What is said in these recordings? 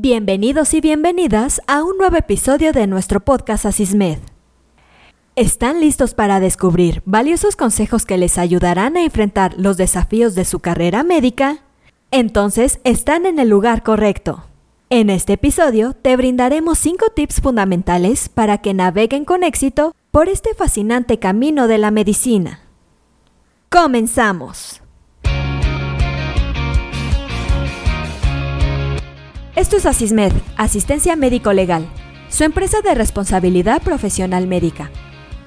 Bienvenidos y bienvenidas a un nuevo episodio de nuestro podcast Asismed. ¿Están listos para descubrir valiosos consejos que les ayudarán a enfrentar los desafíos de su carrera médica? Entonces están en el lugar correcto. En este episodio te brindaremos 5 tips fundamentales para que naveguen con éxito por este fascinante camino de la medicina. Comenzamos. Esto es Asismed, Asistencia Médico Legal, su empresa de responsabilidad profesional médica,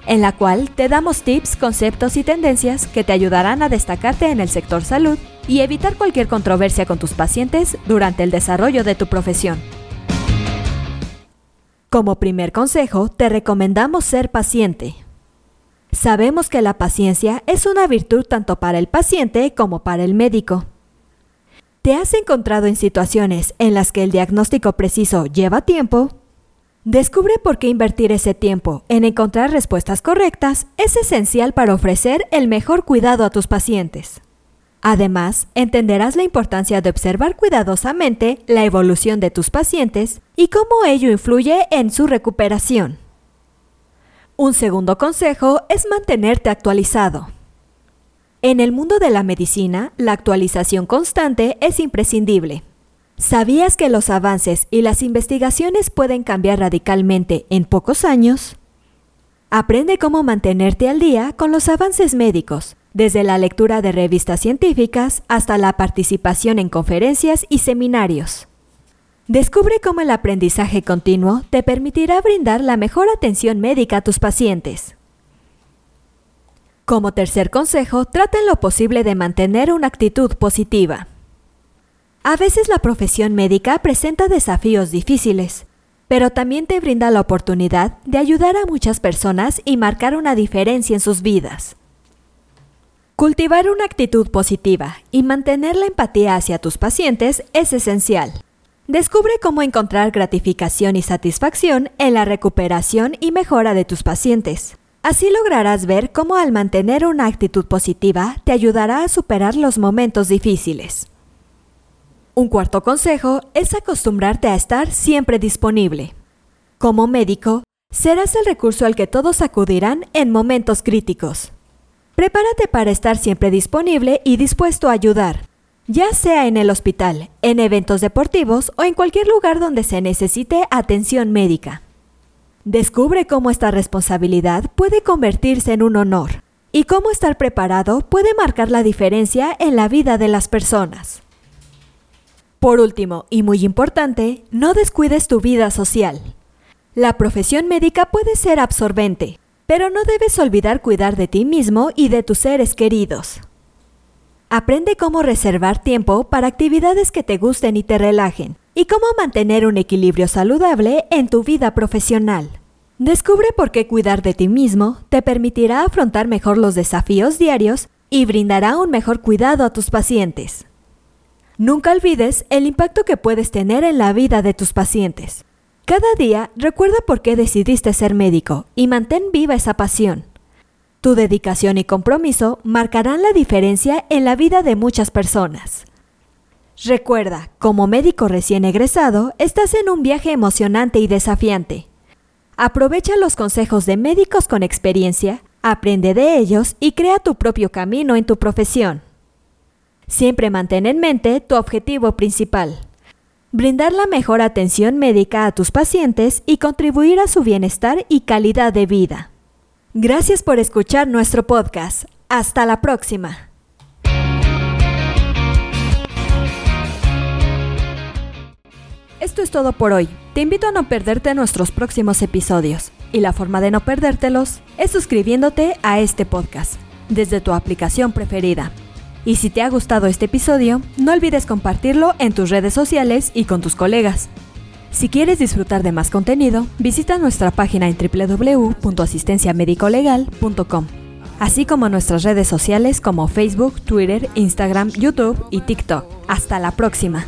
en la cual te damos tips, conceptos y tendencias que te ayudarán a destacarte en el sector salud y evitar cualquier controversia con tus pacientes durante el desarrollo de tu profesión. Como primer consejo, te recomendamos ser paciente. Sabemos que la paciencia es una virtud tanto para el paciente como para el médico. ¿Te has encontrado en situaciones en las que el diagnóstico preciso lleva tiempo? Descubre por qué invertir ese tiempo en encontrar respuestas correctas es esencial para ofrecer el mejor cuidado a tus pacientes. Además, entenderás la importancia de observar cuidadosamente la evolución de tus pacientes y cómo ello influye en su recuperación. Un segundo consejo es mantenerte actualizado. En el mundo de la medicina, la actualización constante es imprescindible. ¿Sabías que los avances y las investigaciones pueden cambiar radicalmente en pocos años? Aprende cómo mantenerte al día con los avances médicos, desde la lectura de revistas científicas hasta la participación en conferencias y seminarios. Descubre cómo el aprendizaje continuo te permitirá brindar la mejor atención médica a tus pacientes. Como tercer consejo, trata en lo posible de mantener una actitud positiva. A veces la profesión médica presenta desafíos difíciles, pero también te brinda la oportunidad de ayudar a muchas personas y marcar una diferencia en sus vidas. Cultivar una actitud positiva y mantener la empatía hacia tus pacientes es esencial. Descubre cómo encontrar gratificación y satisfacción en la recuperación y mejora de tus pacientes. Así lograrás ver cómo al mantener una actitud positiva te ayudará a superar los momentos difíciles. Un cuarto consejo es acostumbrarte a estar siempre disponible. Como médico, serás el recurso al que todos acudirán en momentos críticos. Prepárate para estar siempre disponible y dispuesto a ayudar, ya sea en el hospital, en eventos deportivos o en cualquier lugar donde se necesite atención médica. Descubre cómo esta responsabilidad puede convertirse en un honor y cómo estar preparado puede marcar la diferencia en la vida de las personas. Por último, y muy importante, no descuides tu vida social. La profesión médica puede ser absorbente, pero no debes olvidar cuidar de ti mismo y de tus seres queridos. Aprende cómo reservar tiempo para actividades que te gusten y te relajen, y cómo mantener un equilibrio saludable en tu vida profesional. Descubre por qué cuidar de ti mismo te permitirá afrontar mejor los desafíos diarios y brindará un mejor cuidado a tus pacientes. Nunca olvides el impacto que puedes tener en la vida de tus pacientes. Cada día recuerda por qué decidiste ser médico y mantén viva esa pasión. Tu dedicación y compromiso marcarán la diferencia en la vida de muchas personas. Recuerda, como médico recién egresado, estás en un viaje emocionante y desafiante. Aprovecha los consejos de médicos con experiencia, aprende de ellos y crea tu propio camino en tu profesión. Siempre mantén en mente tu objetivo principal. Brindar la mejor atención médica a tus pacientes y contribuir a su bienestar y calidad de vida. Gracias por escuchar nuestro podcast. Hasta la próxima. Esto es todo por hoy. Te invito a no perderte nuestros próximos episodios. Y la forma de no perdértelos es suscribiéndote a este podcast desde tu aplicación preferida. Y si te ha gustado este episodio, no olvides compartirlo en tus redes sociales y con tus colegas. Si quieres disfrutar de más contenido, visita nuestra página en www.asistenciamedicolegal.com, así como nuestras redes sociales como Facebook, Twitter, Instagram, YouTube y TikTok. Hasta la próxima.